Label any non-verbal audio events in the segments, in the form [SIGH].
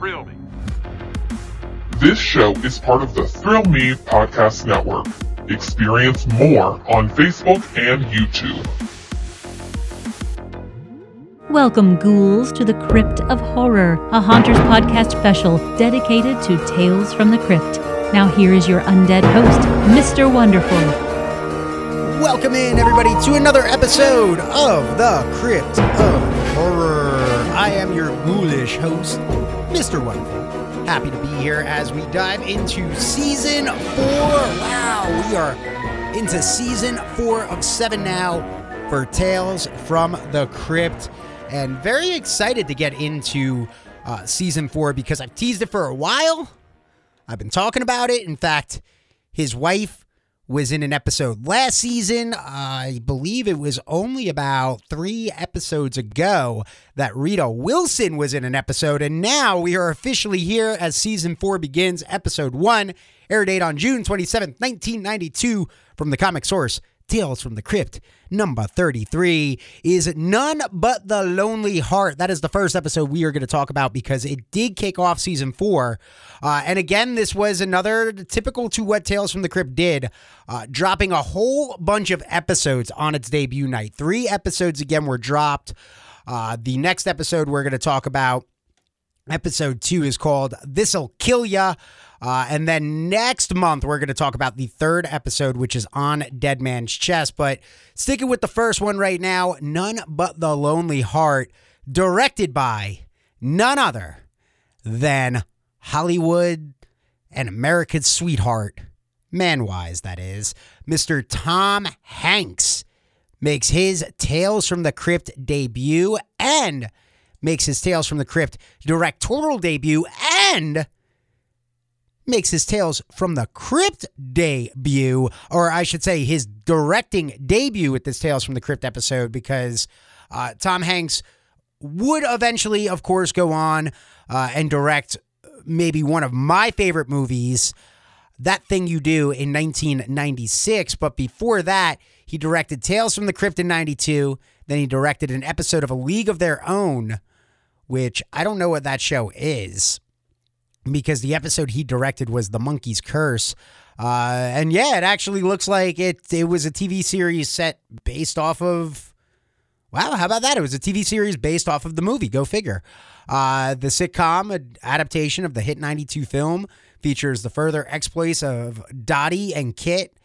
Thrill Me. This show is part of the Thrill Me Podcast Network. Experience more on Facebook and YouTube. Welcome, ghouls, to the Crypt of Horror, a Haunters podcast special dedicated to Tales from the Crypt. Now, here is your undead host, Mr. Wonderful. Welcome in, everybody, to another episode of the Crypt of Horror. I am your ghoulish host, Mr. Wonderful. Happy to be here as we dive into season four. Wow, we are into season four of seven now for Tales from the Crypt, and very excited to get into uh, season four because I've teased it for a while. I've been talking about it. In fact, his wife was in an episode last season. I believe it was only about three episodes ago that Rita Wilson was in an episode. And now we are officially here as season four begins. Episode one, air date on June 27th, 1992, from the comic source. Tales from the Crypt, number 33, is None But the Lonely Heart. That is the first episode we are going to talk about because it did kick off season four. Uh, and again, this was another typical to what Tales from the Crypt did, uh, dropping a whole bunch of episodes on its debut night. Three episodes again were dropped. Uh, the next episode we're going to talk about, episode two, is called This'll Kill Ya. Uh, and then next month, we're going to talk about the third episode, which is on Dead Man's Chest. But sticking with the first one right now, None But the Lonely Heart, directed by none other than Hollywood and America's sweetheart, man wise, that is, Mr. Tom Hanks makes his Tales from the Crypt debut and makes his Tales from the Crypt directorial debut and makes his Tales from the Crypt debut, or I should say his directing debut with this Tales from the Crypt episode, because uh, Tom Hanks would eventually, of course, go on uh, and direct maybe one of my favorite movies, That Thing You Do in 1996. But before that, he directed Tales from the Crypt in 92. Then he directed an episode of A League of Their Own, which I don't know what that show is because the episode he directed was The Monkey's Curse. Uh, and yeah, it actually looks like it it was a TV series set based off of Wow, how about that? It was a TV series based off of the movie. Go figure. Uh, the sitcom adaptation of the hit 92 film features the further exploits of Dottie and Kit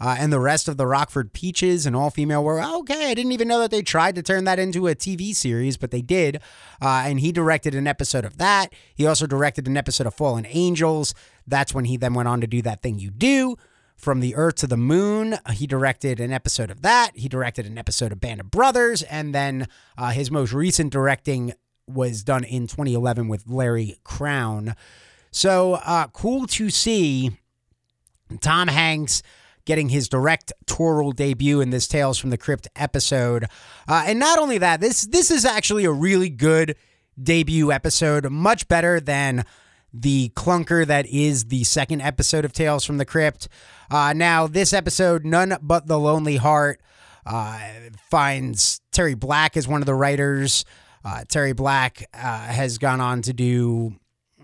uh, and the rest of the Rockford Peaches, and all female were okay. I didn't even know that they tried to turn that into a TV series, but they did. Uh, and he directed an episode of that. He also directed an episode of Fallen Angels. That's when he then went on to do that thing you do. From the Earth to the Moon, he directed an episode of that. He directed an episode of Band of Brothers. And then uh, his most recent directing was done in 2011 with Larry Crowne. So uh, cool to see Tom Hanks getting his directorial debut in this Tales from the Crypt episode. Uh, and not only that, this this is actually a really good debut episode, much better than the clunker that is the second episode of Tales from the Crypt. Uh, now, this episode, None But the Lonely Heart, uh, finds Terry Black as one of the writers. Uh, Terry Black uh, has gone on to do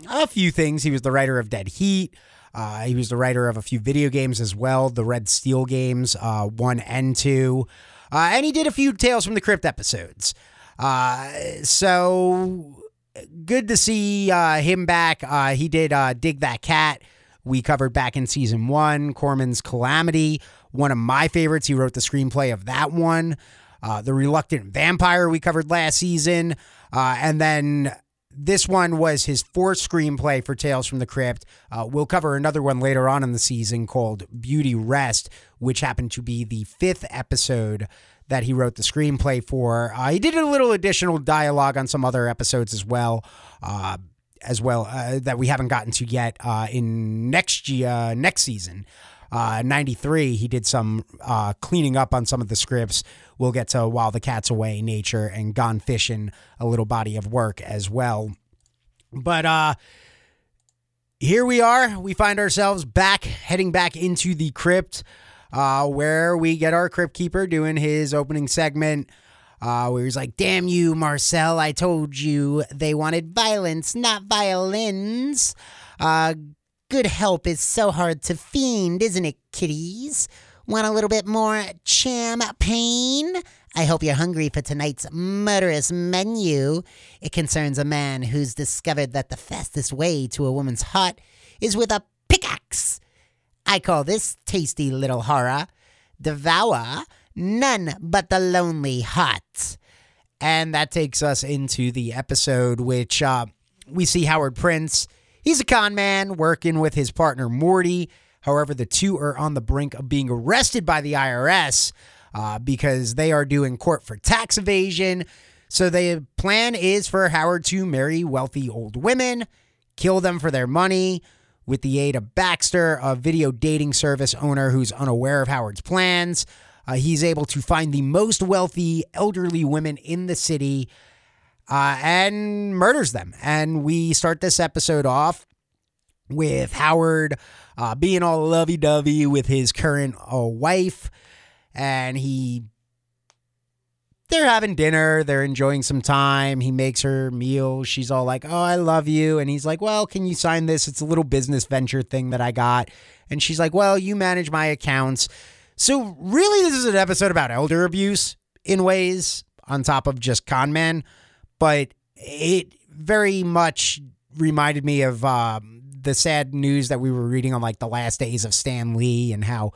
a few things. He was the writer of Dead Heat. Uh, he was the writer of a few video games as well, the Red Steel games, uh, one and two. Uh, and he did a few Tales from the Crypt episodes. Uh, so good to see uh, him back. Uh, he did Dig That Cat. We covered back in season one, Korman's Kalamity, one of my favorites. He wrote the screenplay of that one. the Reluctant Vampire, we covered last season. and then this one was his fourth screenplay for Tales from the Crypt. Uh, we'll cover another one later on in the season called Beauty Rest, which happened to be the fifth episode that he wrote the screenplay for. Uh, he did a little additional dialogue on some other episodes as well. Uh, as well uh, that we haven't gotten to yet uh, in next year, next season. Uh, 93, he did some uh, cleaning up on some of the scripts. We'll get to While the Cat's Away, Nature, and Gone Fishing, a little body of work as well. But uh, here we are. We find ourselves back, heading back into the crypt, uh, where we get our crypt keeper doing his opening segment. uh, where he's like, Damn you, Marcel, I told you they wanted violence, not violins. Good help is so hard to fiend, isn't it, kiddies? Want a little bit more champagne? I hope you're hungry for tonight's murderous menu. It concerns a man who's discovered that the fastest way to a woman's heart is with a pickaxe. I call this tasty little horror devour none but the lonely heart. And that takes us into the episode, which uh, we see Howard Prince. He's a con man working with his partner Morty. However, the two are on the brink of being arrested by the IRS uh, because they are doing court for tax evasion. So the plan is for Howard to marry wealthy old women, kill them for their money, with the aid of Baxter, a video dating service owner who's unaware of Howard's plans. Uh, he's able to find the most wealthy elderly women in the city uh, and murders them. And we start this episode off with Howard uh, being all lovey dovey with his current uh, wife. And he they're having dinner, they're enjoying some time. He makes her meal. She's all like, "Oh, I love you." And he's like, "Well, can you sign this? It's a little business venture thing that I got." And she's like, "Well, you manage my accounts." So, really this is an episode about elder abuse in ways on top of just con men, but it very much reminded me of um, the sad news that we were reading on like the last days of Stan Lee and how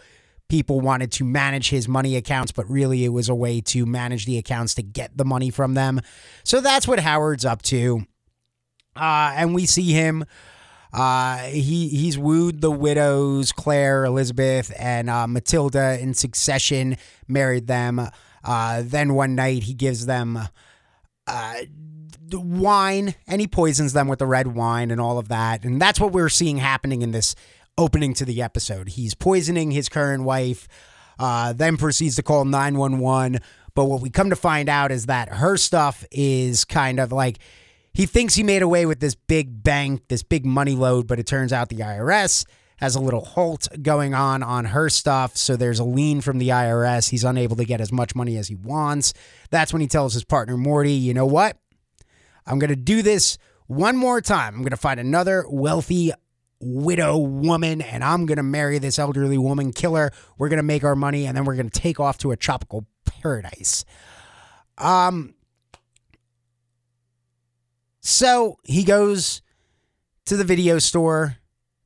people wanted to manage his money accounts, but really it was a way to manage the accounts to get the money from them. So that's what Howard's up to. Uh, and we see him. Uh, he he's wooed the widows Claire, Elizabeth, and uh, Matilda in succession. Married them. Uh, then one night he gives them uh, wine and he poisons them with the red wine and all of that. And that's what we're seeing happening in this opening to the episode. He's poisoning his current wife, uh, then proceeds to call 911. But what we come to find out is that her stuff is kind of like he thinks he made away with this big bank, this big money load, but it turns out the IRS has a little halt going on on her stuff. So there's a lien from the IRS. He's unable to get as much money as he wants. That's when he tells his partner, Morty, you know what? I'm going to do this one more time. I'm going to find another wealthy widow woman and I'm going to marry this elderly woman, killer. We're going to make our money and then we're going to take off to a tropical paradise. Um so he goes to the video store,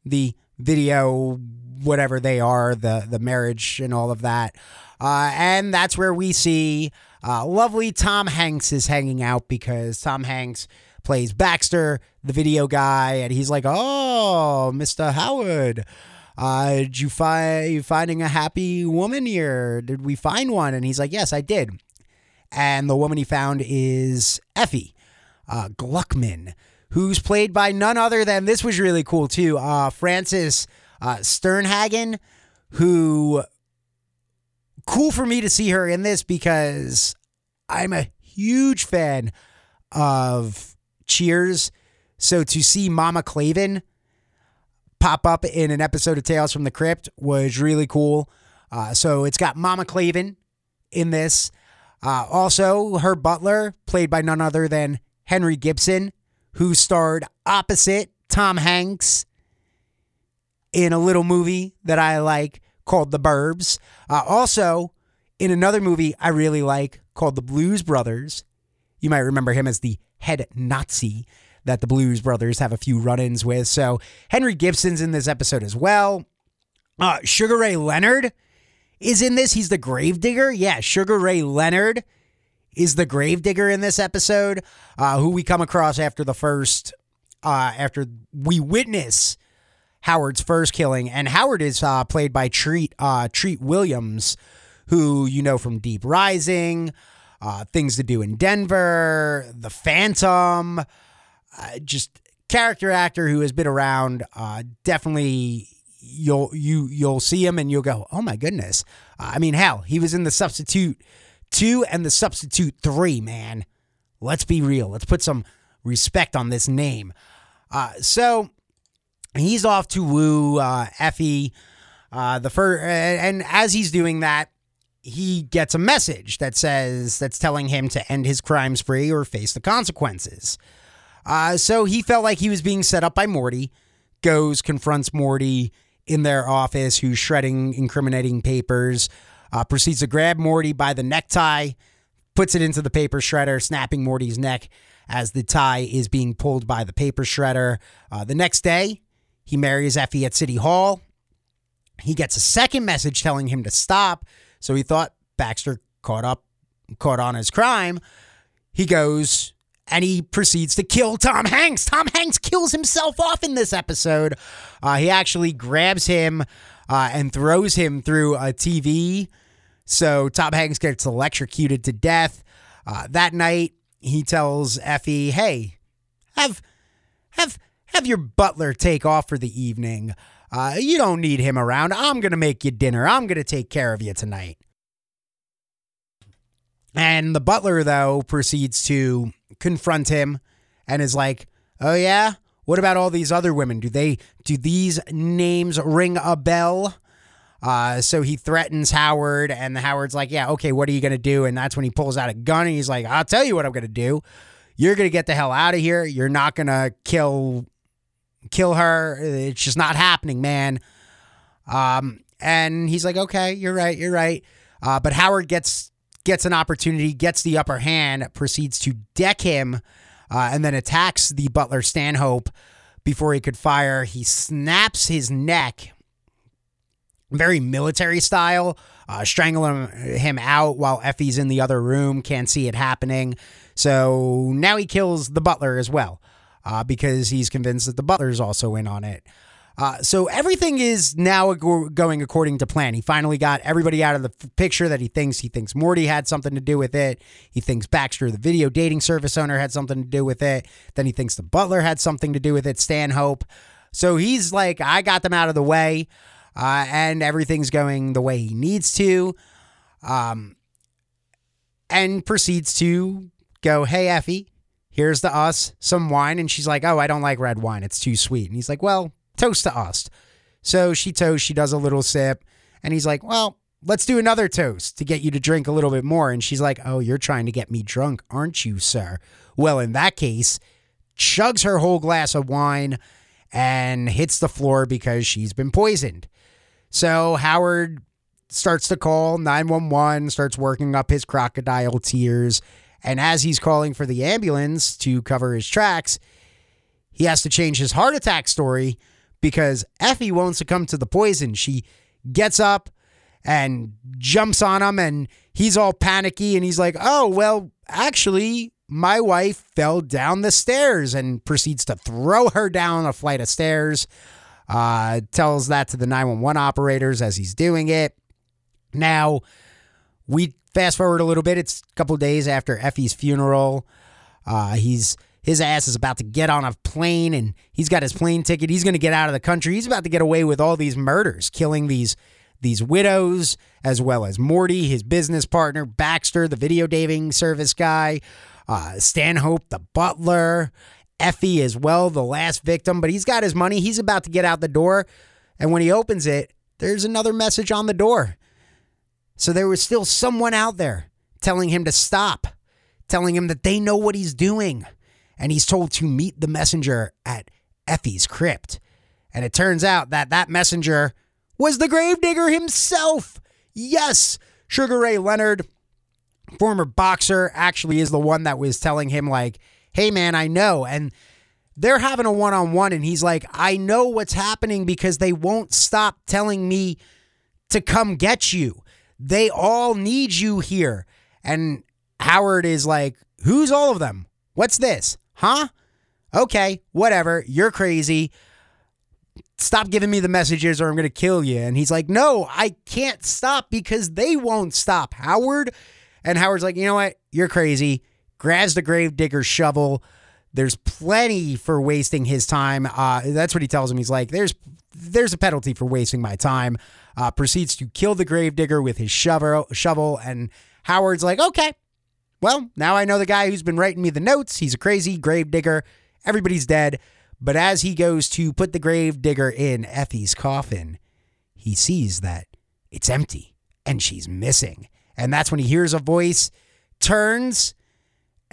the video whatever they are, the the marriage and all of that. Uh, and that's where we see uh, lovely Tom Hanks is hanging out because Tom Hanks plays Baxter, the video guy, and he's like, "Oh, Mister Howard, uh, did you find you finding a happy woman here? Did we find one?" And he's like, "Yes, I did." And the woman he found is Effie uh, Gluckman, who's played by none other than this was really cool too, uh, Frances uh, Sternhagen, who cool for me to see her in this because I'm a huge fan of Cheers. So to see Mama Clavin pop up in an episode of Tales from the Crypt was really cool. Uh, so it's got Mama Clavin in this. Uh, also, her butler, played by none other than Henry Gibson, who starred opposite Tom Hanks in a little movie that I like called The Burbs. Uh, also, in another movie I really like called The Blues Brothers. You might remember him as the head Nazi that the Blues Brothers have a few run ins with. So Henry Gibson's in this episode as well. Uh, Sugar Ray Leonard is in this. He's the gravedigger. Yeah, Sugar Ray Leonard is the gravedigger in this episode, uh, who we come across after the first, uh, after we witness Howard's first killing. And Howard is uh, played by Treat, uh, Treat Williams, who you know from Deep Rising, uh, Things to Do in Denver, The Phantom, uh, just character actor who has been around. Definitely, you'll you you'll see him and you'll go, oh my goodness. I mean, hell, he was in The Substitute two and The Substitute three. Man, let's be real. Let's put some respect on this name. Uh, so he's off to woo uh, Effie. Uh, the first, and as he's doing that, he gets a message that says that's telling him to end his crime spree or face the consequences. Uh, so he felt like he was being set up by Morty. Goes confronts Morty in their office, who's shredding incriminating papers. Uh, proceeds to grab Morty by the necktie, puts it into the paper shredder, snapping Morty's neck as the tie is being pulled by the paper shredder. Uh, the next day, he marries Effie at City Hall. He gets a second message telling him to stop. So he thought Baxter caught up, caught on his crime. He goes and he proceeds to kill Tom Hanks. Tom Hanks kills himself off in this episode. Uh, he actually grabs him uh, and throws him through a TV. So Tom Hanks gets electrocuted to death. Uh, that night, he tells Effie, "Hey, have have have your butler take off for the evening. Uh, you don't need him around. I'm gonna make you dinner. I'm gonna take care of you tonight." And the butler, though, proceeds to confront him and is like, "Oh yeah, what about all these other women? Do they do these names ring a bell?" Uh, so he threatens Howard, and Howard's like, "Yeah, okay, what are you gonna do?" And that's when he pulls out a gun and he's like, "I'll tell you what I'm gonna do. You're gonna get the hell out of here. You're not gonna kill kill her. It's just not happening, man." Um, and he's like, "Okay, you're right, you're right." Uh, but Howard gets gets an opportunity, gets the upper hand, proceeds to deck him, uh, and then attacks the butler Stanhope before he could fire. He snaps his neck very military style, uh, strangling him out while Effie's in the other room, can't see it happening. So now he kills the butler as well uh, because he's convinced that the butler's also in on it. Uh, so everything is now going according to plan. He finally got everybody out of the picture that he thinks. He thinks Morty had something to do with it. He thinks Baxter, the video dating service owner, had something to do with it. Then he thinks the butler had something to do with it. Stanhope. So he's like, I got them out of the way uh, and everything's going the way he needs to. Um, and proceeds to go, Hey, Effie, here's to us some wine. And she's like, Oh, I don't like red wine. It's too sweet. And he's like, Well, toast to us. So she toasts, she does a little sip. And he's like, Well, let's do another toast to get you to drink a little bit more. And she's like, Oh, you're trying to get me drunk, aren't you, sir? Well, in that case, chugs her whole glass of wine and hits the floor because she's been poisoned. So Howard starts to call 911, starts working up his crocodile tears. And as he's calling for the ambulance to cover his tracks, he has to change his heart attack story because Effie won't succumb to the poison. She gets up and jumps on him, and he's all panicky. And he's like, Oh, well, actually, my wife fell down the stairs and proceeds to throw her down a flight of stairs. Uh, tells that to the 911 operators as he's doing it. Now, we fast forward a little bit. It's a couple days after Effie's funeral. Uh, he's his ass is about to get on a plane and he's got his plane ticket. He's going to get out of the country. He's about to get away with all these murders, killing these these widows as well as Morty, his business partner, Baxter, the video dating service guy, uh, Stanhope, the butler, Effie as well, the last victim, but he's got his money. He's about to get out the door. And when he opens it, there's another message on the door. So there was still someone out there telling him to stop, telling him that they know what he's doing. And he's told to meet the messenger at Effie's crypt. And it turns out that that messenger was the gravedigger himself. Yes, Sugar Ray Leonard, former boxer, actually is the one that was telling him, like, hey, man, I know. And they're having a one on one, and he's like, I know what's happening because they won't stop telling me to come get you. They all need you here. And Howard is like, Who's all of them? What's this? Huh? Okay, whatever. You're crazy. Stop giving me the messages or I'm going to kill you. And he's like, No, I can't stop because they won't stop, Howard. And Howard's like, You know what? You're crazy grabs the gravedigger's shovel. There's plenty for wasting his time. Uh, that's what he tells him. He's like, "There's there's a penalty for wasting my time." Uh, proceeds to kill the gravedigger with his shovel. Shovel, and Howard's like, "Okay, well now I know the guy who's been writing me the notes. He's a crazy gravedigger. Everybody's dead." But as he goes to put the gravedigger in Effie's coffin, he sees that it's empty and she's missing. And that's when he hears a voice, turns,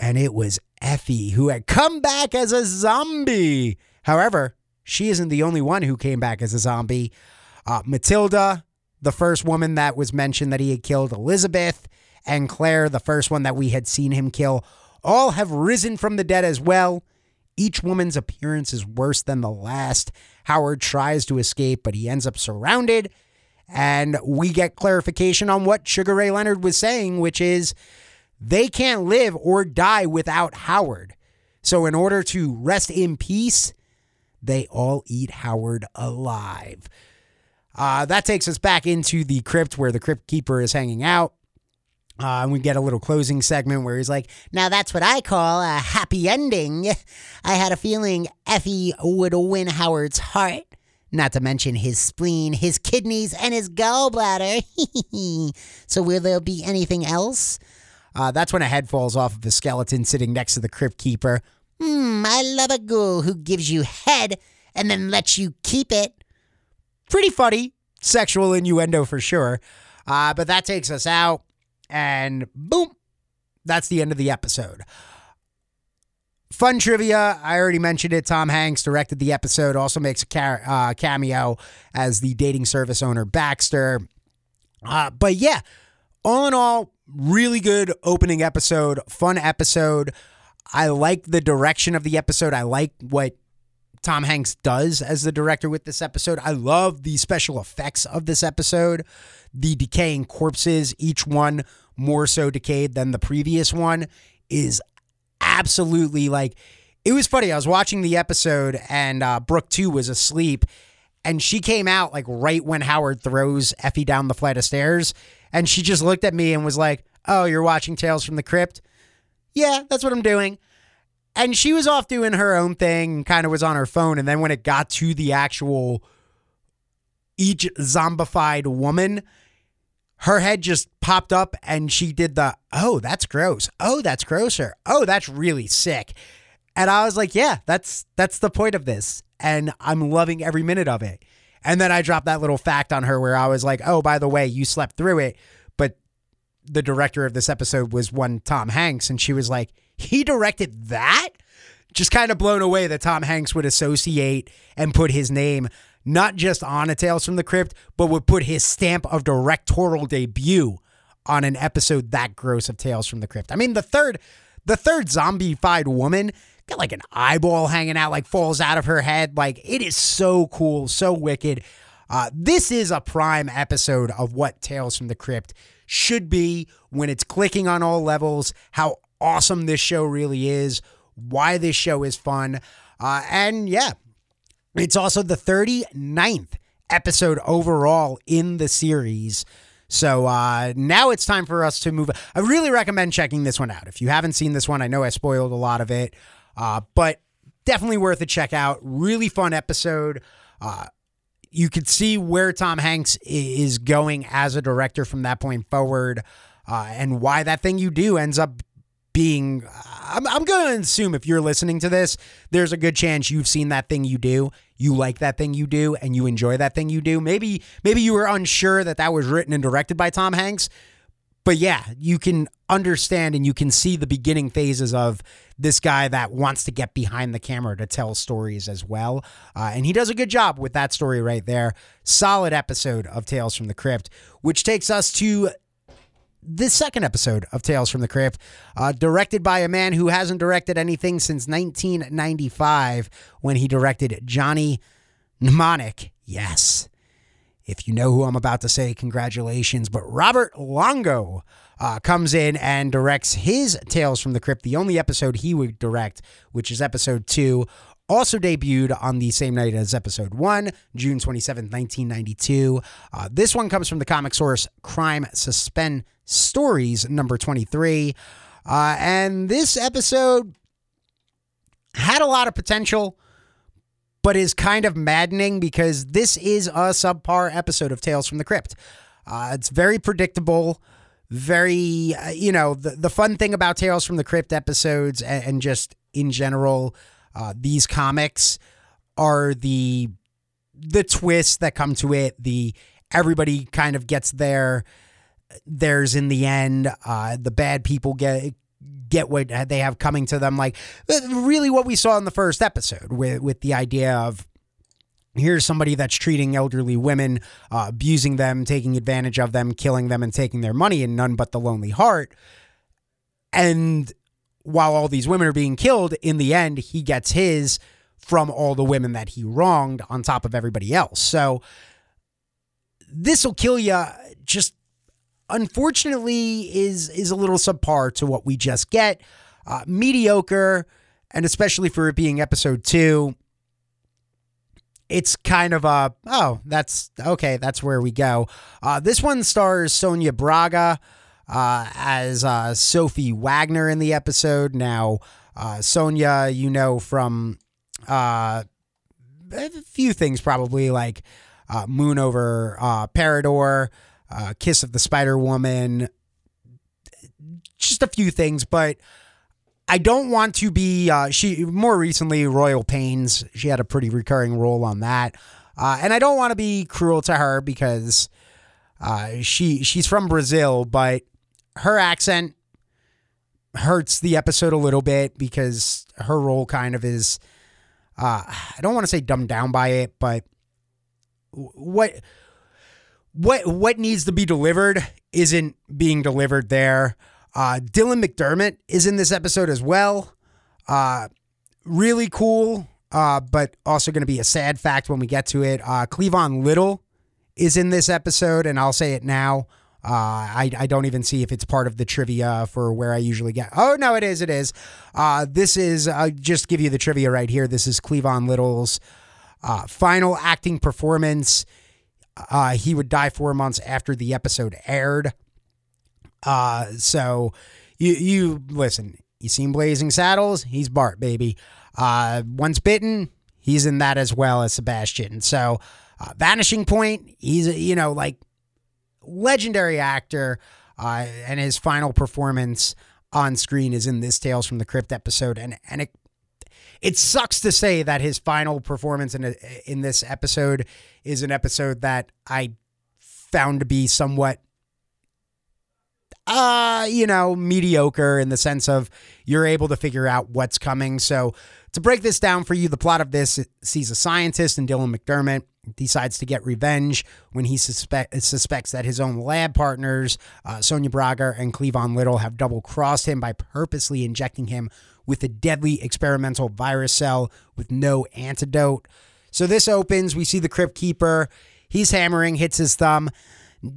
and it was Effie who had come back as a zombie. However, she isn't the only one who came back as a zombie. Uh, Matilda, the first woman that was mentioned that he had killed, Elizabeth, and Claire, the first one that we had seen him kill, all have risen from the dead as well. Each woman's appearance is worse than the last. Howard tries to escape, but he ends up surrounded. And we get clarification on what Sugar Ray Leonard was saying, which is they can't live or die without Howard. So, in order to rest in peace, they all eat Howard alive. Uh, that takes us back into the crypt where the crypt keeper is hanging out. Uh, and we get a little closing segment where he's like, Now that's what I call a happy ending. I had a feeling Effie would win Howard's heart. Not to mention his spleen, his kidneys, and his gallbladder. [LAUGHS] so, will there be anything else? Uh, that's when a head falls off of the skeleton sitting next to the crypt keeper. Hmm, I love a ghoul who gives you head and then lets you keep it. Pretty funny. Sexual innuendo for sure. Uh, but that takes us out, and boom, that's the end of the episode. Fun trivia. I already mentioned it. Tom Hanks directed the episode, also makes a ca- uh, cameo as the dating service owner Baxter. Uh, but yeah, all in all, really good opening episode, fun episode. I like the direction of the episode. I like what Tom Hanks does as the director with this episode. I love the special effects of this episode. The decaying corpses, each one more so decayed than the previous one, is absolutely like it was funny. I was watching the episode and uh, Brooke too was asleep, and she came out like right when Howard throws Effie down the flight of stairs, and she just looked at me and was like, "Oh, you're watching Tales from the Crypt." Yeah, that's what I'm doing. And she was off doing her own thing, kind of was on her phone. And then when it got to the actual each zombified woman, her head just popped up and she did the, oh, that's gross. Oh, that's grosser. Oh, that's really sick. And I was like, yeah, that's that's the point of this. And I'm loving every minute of it. And then I dropped that little fact on her where I was like, oh, by the way, you slept through it. But the director of this episode was one Tom Hanks. And she was like, he directed that? Just kind of blown away that Tom Hanks would associate and put his name not just on a Tales from the Crypt, but would put his stamp of directorial debut on an episode that gross of Tales from the Crypt. I mean, the third the third zombified woman got like an eyeball hanging out, like falls out of her head. Like it is so cool, so wicked. Uh, this is a prime episode of what Tales from the Crypt should be when it's clicking on all levels, how awesome this show really is, why this show is fun. Uh, and yeah, it's also the 39th episode overall in the series. So uh, now it's time for us to move. I really recommend checking this one out. If you haven't seen this one, I know I spoiled a lot of it, uh, but definitely worth a check out. Really fun episode. Uh, you could see where Tom Hanks is going as a director from that point forward, uh, and why that thing you do ends up being I'm, I'm going to assume if you're listening to this there's a good chance you've seen that thing you do you like that thing you do and you enjoy that thing you do maybe maybe you were unsure that that was written and directed by Tom Hanks but yeah you can understand and you can see the beginning phases of this guy that wants to get behind the camera to tell stories as well uh, and he does a good job with that story right there solid episode of Tales from the Crypt which takes us to the second episode of Tales from the Crypt, uh, directed by a man who hasn't directed anything since 1995 when he directed Johnny Mnemonic. Yes. If you know who I'm about to say, congratulations. But Robert Longo uh, comes in and directs his Tales from the Crypt, the only episode he would direct, which is episode two. Also debuted on the same night as episode one, June 27, 1992. Uh, this one comes from the comic source Crime Suspense Stories, number 23. Uh, and this episode had a lot of potential, but is kind of maddening because this is a subpar episode of Tales from the Crypt. Uh, it's very predictable, very, uh, you know, the, the fun thing about Tales from the Crypt episodes and, and just in general, uh, these comics are the the twists that come to it. The everybody kind of gets there. there's in the end uh, the bad people get get what they have coming to them. Like really what we saw in the first episode with with the idea of here's somebody that's treating elderly women uh, abusing them taking advantage of them killing them and taking their money and none but the lonely heart. And while all these women are being killed in the end he gets his from all the women that he wronged on top of everybody else. So this will kill you just unfortunately is is a little subpar to what we just get. Uh, mediocre, and especially for it being episode two, it's kind of a oh that's okay that's where we go. Uh, this one stars Sonia Braga uh, as uh, Sophie Wagner in the episode. Now uh, Sonia, you know from uh, a few things probably like Moon over Parador uh, Kiss of the Spider Woman, just a few things, but I don't want to be. Uh, she more recently Royal Pains. She had a pretty recurring role on that, uh, and I don't want to be cruel to her because uh, she she's from Brazil, but her accent hurts the episode a little bit because her role kind of is. Uh, I don't want to say dumbed down by it, but what what what needs to be delivered isn't being delivered there. Uh, Dylan McDermott is in this episode as well. Uh, really cool, uh, but also going to be a sad fact when we get to it. Uh, Cleavon Little is in this episode, and I'll say it now. Uh, I, I don't even see if it's part of the trivia for where I usually get. Oh, no, it is. It is. Uh, this is, I'll just give you the trivia right here. This is Cleavon Little's uh, final acting performance uh, he would die four months after the episode aired. Uh, so you you listen. You seen Blazing Saddles? He's Bart, baby. Uh, once bitten, he's in that as well as Sebastian. So, uh, Vanishing Point, he's you know like legendary actor, uh, and his final performance on screen is in this Tales from the Crypt episode, and and it it sucks to say that his final performance in a, in this episode is an episode that I found to be somewhat uh, you know, mediocre in the sense of you're able to figure out what's coming. So, to break this down for you, the plot of this sees a scientist and Dylan McDermott decides to get revenge when he suspect, suspects that his own lab partners, uh, Sonia Braga and Cleavon Little, have double crossed him by purposely injecting him with a deadly experimental virus cell with no antidote. So this opens, we see the Crypt Keeper. He's hammering, hits his thumb.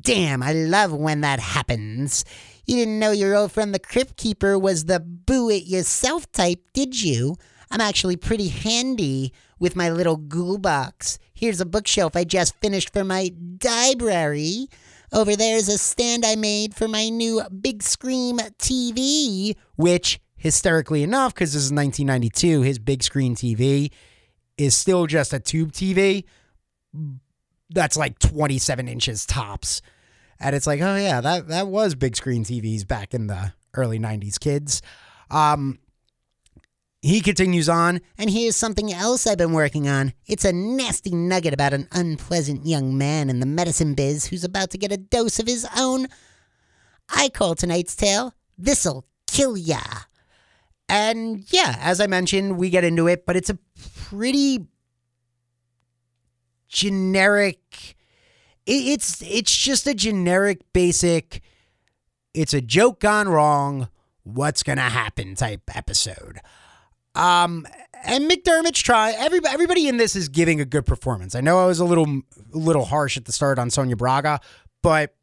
Damn, I love when that happens. You didn't know your old friend the Crypt Keeper was the boo it yourself type, did you? I'm actually pretty handy with my little ghoul box. Here's a bookshelf I just finished for my library. Over there's a stand I made for my new big screen TV, which hysterically enough, because this is 1992, his big screen TV is still just a tube TV that's like 27 inches tops. And it's like, oh yeah, that that was big screen TVs back in the early 90s, kids. Um, he continues on, and here's something else I've been working on. It's a nasty nugget about an unpleasant young man in the medicine biz who's about to get a dose of his own. I call tonight's tale This'll Kill Ya. And yeah, as I mentioned, we get into it, but it's a pretty generic it's it's just a generic basic it's a joke gone wrong what's gonna happen type episode um and McDermott's try everybody everybody in this is giving a good performance. I know I was a little a little harsh at the start on Sonia Braga, but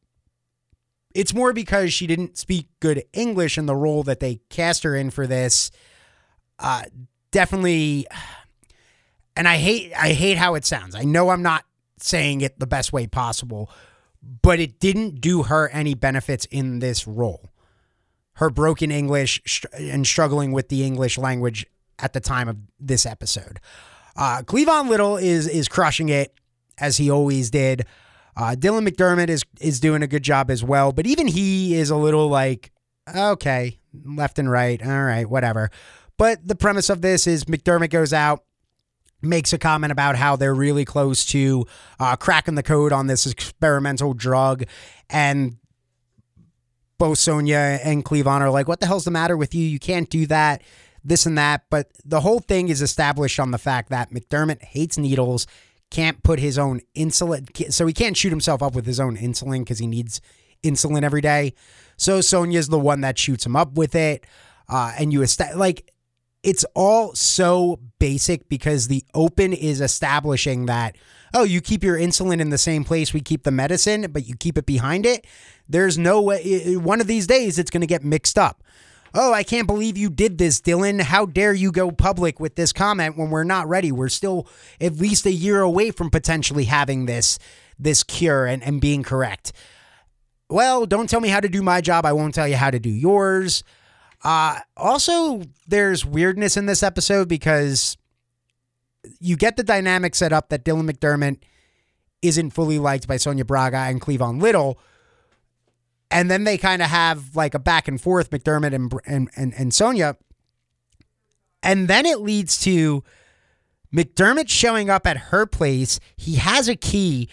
it's more because she didn't speak good English in the role that they cast her in for this. Uh, definitely, and I hate I hate how it sounds. I know I'm not saying it the best way possible, but it didn't do her any benefits in this role. Her broken English and struggling with the English language at the time of this episode. Uh, Cleavon Little is is crushing it as he always did. Uh, Dylan McDermott is is doing a good job as well, but even he is a little like, okay, left and right, all right, whatever. But the premise of this is McDermott goes out, makes a comment about how they're really close to uh, cracking the code on this experimental drug, and both Sonia and Cleavon are like, "What the hell's the matter with you? You can't do that." This and that, but the whole thing is established on the fact that McDermott hates needles, can't put his own insulin, so he can't shoot himself up with his own insulin because he needs insulin every day. So Sonia's the one that shoots him up with it, uh, and you est- like it's all so basic because the open is establishing that oh you keep your insulin in the same place we keep the medicine but you keep it behind it there's no way one of these days it's going to get mixed up oh i can't believe you did this dylan. How dare you go public with this comment when we're not ready? We're still at least a year away from potentially having this this cure and, and being correct. Well don't tell me how to do my job. I won't tell you how to do yours. Uh, also, there's weirdness in this episode because you get the dynamic set up that Dylan McDermott isn't fully liked by Sonia Braga and Cleavon Little. And then they kind of have like a back and forth, McDermott and, and, and, and Sonia. And then it leads to McDermott showing up at her place. He has a key.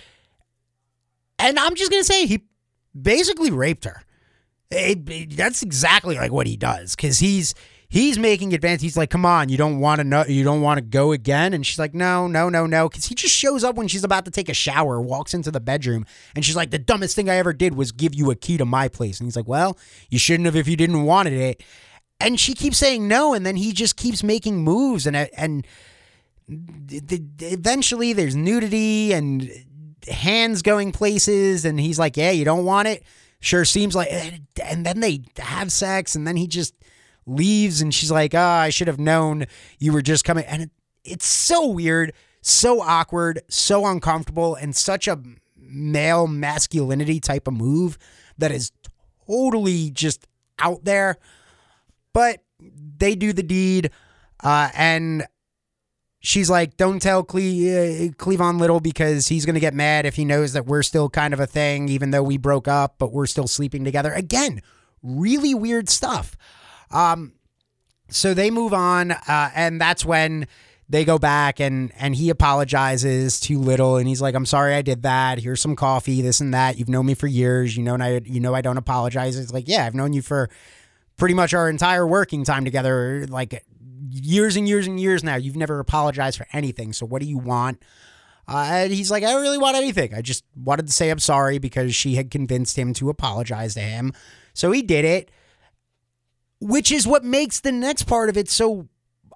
And I'm just going to say, he basically raped her. It, it, that's exactly like what he does because he's he's making advances. He's like, "Come on, you don't want to know, you don't want to go again." And she's like, "No, no, no, no," because he just shows up when she's about to take a shower, walks into the bedroom, and she's like, "The dumbest thing I ever did was give you a key to my place." And he's like, "Well, you shouldn't have if you didn't wanted it." And she keeps saying no, and then he just keeps making moves, and and eventually there's nudity and hands going places, and he's like, "Yeah, you don't want it." sure seems like and then they have sex and then he just leaves and she's like oh i should have known you were just coming and it, it's so weird so awkward so uncomfortable and such a male masculinity type of move that is totally just out there but they do the deed uh, and she's like, don't tell Cle- uh, Cleavon Little because he's going to get mad if he knows that we're still kind of a thing, even though we broke up, but we're still sleeping together. Again, really weird stuff. Um, so they move on, uh, and that's when they go back and and he apologizes to Little, and he's like, "I'm sorry I did that. Here's some coffee, this and that. You've known me for years. You know, and I you know I don't apologize." It's like, yeah, I've known you for pretty much our entire working time together. Like years and years and years now. You've never apologized for anything. So what do you want? Uh, and he's like, I don't really want anything. I just wanted to say I'm sorry because she had convinced him to apologize to him. So he did it, which is what makes the next part of it so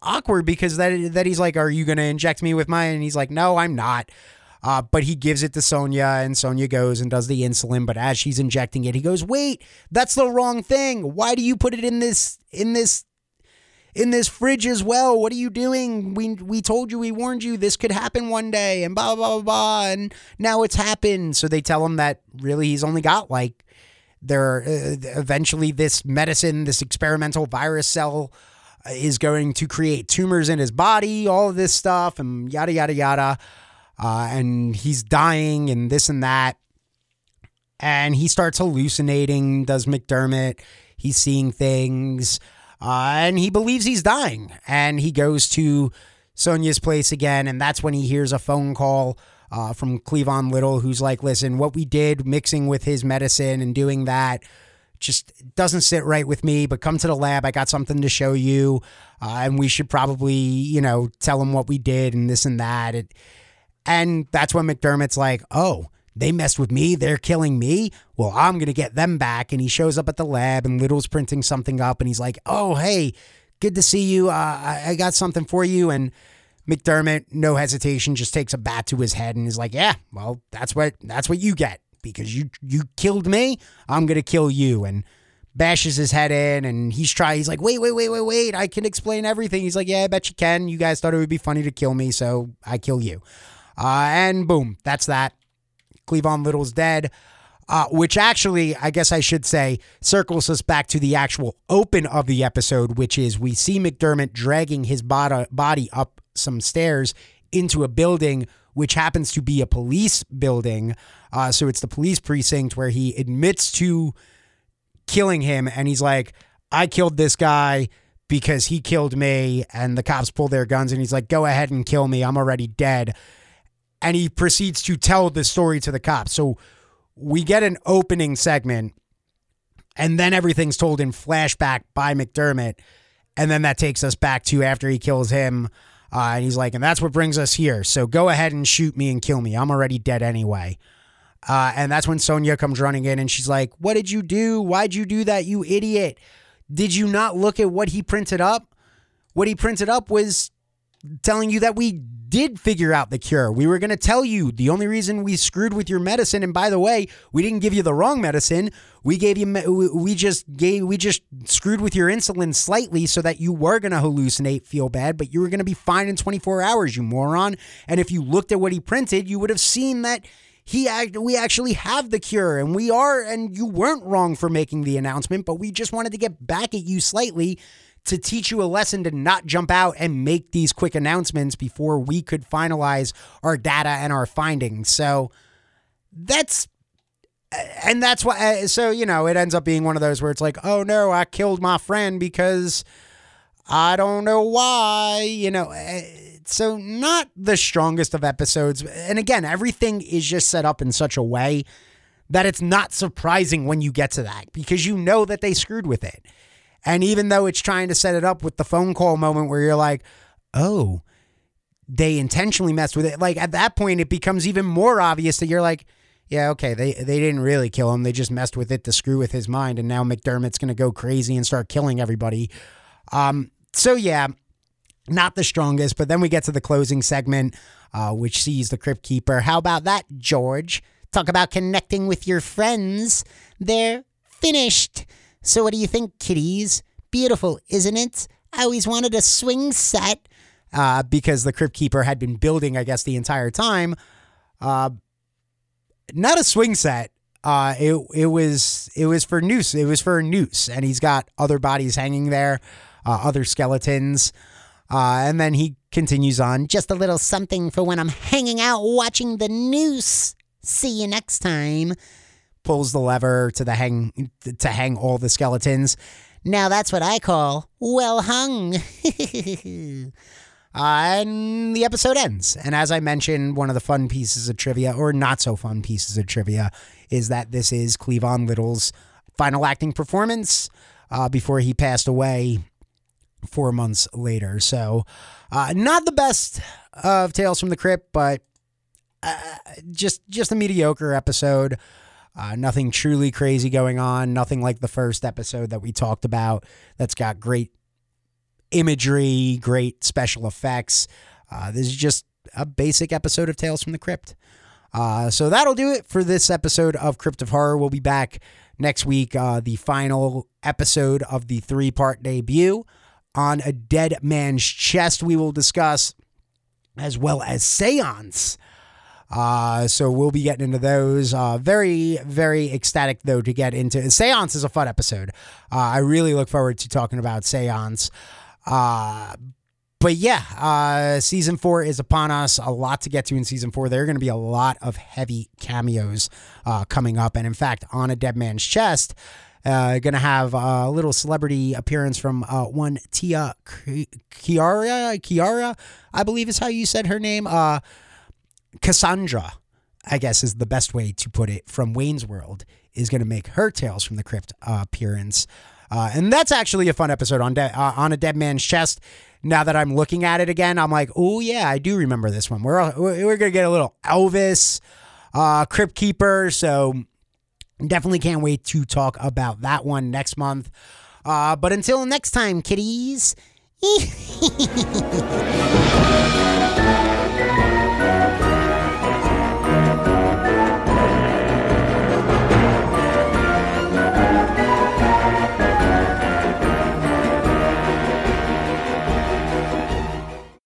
awkward because that that he's like, Are you going to inject me with mine? And he's like, No, I'm not. Uh, but he gives it to Sonia, and Sonia goes and does the insulin. But as she's injecting it, he goes, "Wait, that's the wrong thing. Why do you put it in this in this in this fridge as well. What are you doing? We we told you, we warned you this could happen one day, and blah blah blah blah. And now it's happened. So they tell him that really he's only got like there. Uh, eventually, this medicine, this experimental virus cell, uh, is going to create tumors in his body. All of this stuff, and yada yada yada. Uh, and he's dying, and this and that. And he starts hallucinating. Does McDermott? He's seeing things. Uh, and he believes he's dying. And he goes to Sonia's place again. And that's when he hears a phone call uh, from Cleavon Little, who's like, listen, what we did mixing with his medicine and doing that just doesn't sit right with me, but come to the lab. I got something to show you. Uh, and we should probably, you know, tell him what we did and this and that. It, and that's when McDermott's like, oh, they messed with me. They're killing me. Well, I'm going to get them back. And he shows up at the lab, and Little's printing something up, and he's like, Oh, hey, good to see you. Uh, I got something for you. And McDermott, no hesitation, just takes a bat to his head and is like, Yeah, well, that's what that's what you get because you you killed me. I'm to kill you. And bashes his head in and he's trying he's like wait wait wait wait wait i can explain everything he's like yeah i bet you can you guys thought it would be funny to kill me so i kill you uh, and boom that's that Cleavon Little's dead. Uh, which actually, I guess I should say, circles us back to the actual open of the episode, which is we see McDermott dragging his body up some stairs into a building, which happens to be a police building. Uh, so it's the police precinct where he admits to killing him, and he's like, I killed this guy because he killed me. And the cops pull their guns, and he's like, Go ahead and kill me. I'm already dead and he proceeds to tell the story to the cops. So we get an opening segment And then everything's told in flashback by McDermott. And then that takes us back to after he kills him. Uh, and he's like, and that's what brings us here. So go ahead and shoot me and kill me. I'm already dead anyway. Uh, and that's when Sonia comes running in and she's like, What did you do? Why'd you do that, you idiot? Did you not look at what he printed up? What he printed up was telling you that we did figure out the cure. We were going to tell you the only reason we screwed with your medicine and by the way, we didn't give you the wrong medicine. We gave you we just gave we just screwed with your insulin slightly so that you were going to hallucinate, feel bad, but you were going to be fine in 24 hours, you moron. And if you looked at what he printed, you would have seen that he act, we actually have the cure and we are and you weren't wrong for making the announcement, but we just wanted to get back at you slightly to teach you a lesson to not jump out and make these quick announcements before we could finalize our data and our findings. So that's and that's why so you know it ends up being one of those where it's like oh no i killed my friend because i don't know why you know eh, so not the strongest of episodes and again everything is just set up in such a way that it's not surprising when you get to that because you know that they screwed with it and even though it's trying to set it up with the phone call moment where you're like, oh, they intentionally messed with it. Like at that point, it becomes even more obvious that you're like, yeah, okay, they they didn't really kill him. They just messed with it to screw with his mind, and now McDermott's gonna go crazy and start killing everybody. Um, so yeah, not the strongest. But then we get to the closing segment, uh, which sees the Crypt Keeper. How about that, George? Talk about connecting with your friends. They're finished. So, what do you think, kiddies? Beautiful, isn't it? I always wanted a swing set uh, because the Crypt Keeper had been building, I guess, the entire time. Uh, not a swing set. Uh, it it was it was for noose. It was for a noose, and he's got other bodies hanging there, uh, other skeletons, uh, and then he continues on. Just a little something for when I'm hanging out watching the noose. See you next time pulls the lever to the hang to hang all the skeletons. Now that's what I call well hung. [LAUGHS] and the episode ends. And as I mentioned, one of the fun pieces of trivia, or not so fun pieces of trivia, is that this is Cleavon Little's final acting performance uh, before he passed away four months later. So, uh, not the best of Tales from the Crypt, but uh, just just a mediocre episode. Uh, nothing truly crazy going on. Nothing like the first episode that we talked about that's got great imagery, great special effects. Uh, this is just a basic episode of Tales from the Crypt. Uh, so that'll do it for this episode of Crypt of Horror. We'll be back next week, uh, the final episode of the three part debut on a dead man's chest. We will discuss as well as seance. Uh, so we'll be getting into those. Uh, very, very ecstatic though to get into. Seance is a fun episode. Uh, I really look forward to talking about Seance. Uh, but yeah, uh, season four is upon us. A lot to get to in season four. There are going to be a lot of heavy cameos uh, coming up, and in fact, on a dead man's chest. Uh, gonna have a little celebrity appearance from uh, one Tia Carrere Carrere, I believe is how you said her name. Uh, Cassandra, I guess is the best way to put it, from Wayne's World, is going to make her Tales from the Crypt uh, appearance. Uh, and that's actually a fun episode on de- uh, on a dead man's chest. Now that I'm looking at it again, I'm like, oh yeah, I do remember this one. We're we're gonna get a little Elvis, uh, Crypt Keeper. So definitely can't wait to talk about that one next month. Uh, but until next time, kiddies. [LAUGHS]